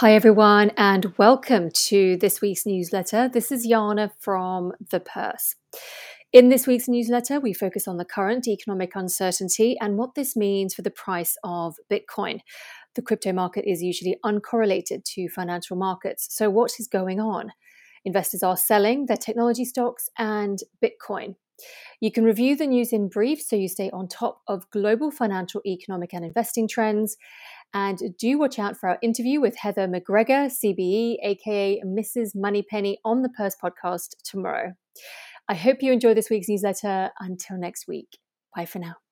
Hi, everyone, and welcome to this week's newsletter. This is Jana from The Purse. In this week's newsletter, we focus on the current economic uncertainty and what this means for the price of Bitcoin. The crypto market is usually uncorrelated to financial markets. So, what is going on? Investors are selling their technology stocks and Bitcoin. You can review the news in brief so you stay on top of global financial, economic, and investing trends. And do watch out for our interview with Heather McGregor, CBE, aka Mrs. Moneypenny, on the Purse podcast tomorrow. I hope you enjoy this week's newsletter. Until next week, bye for now.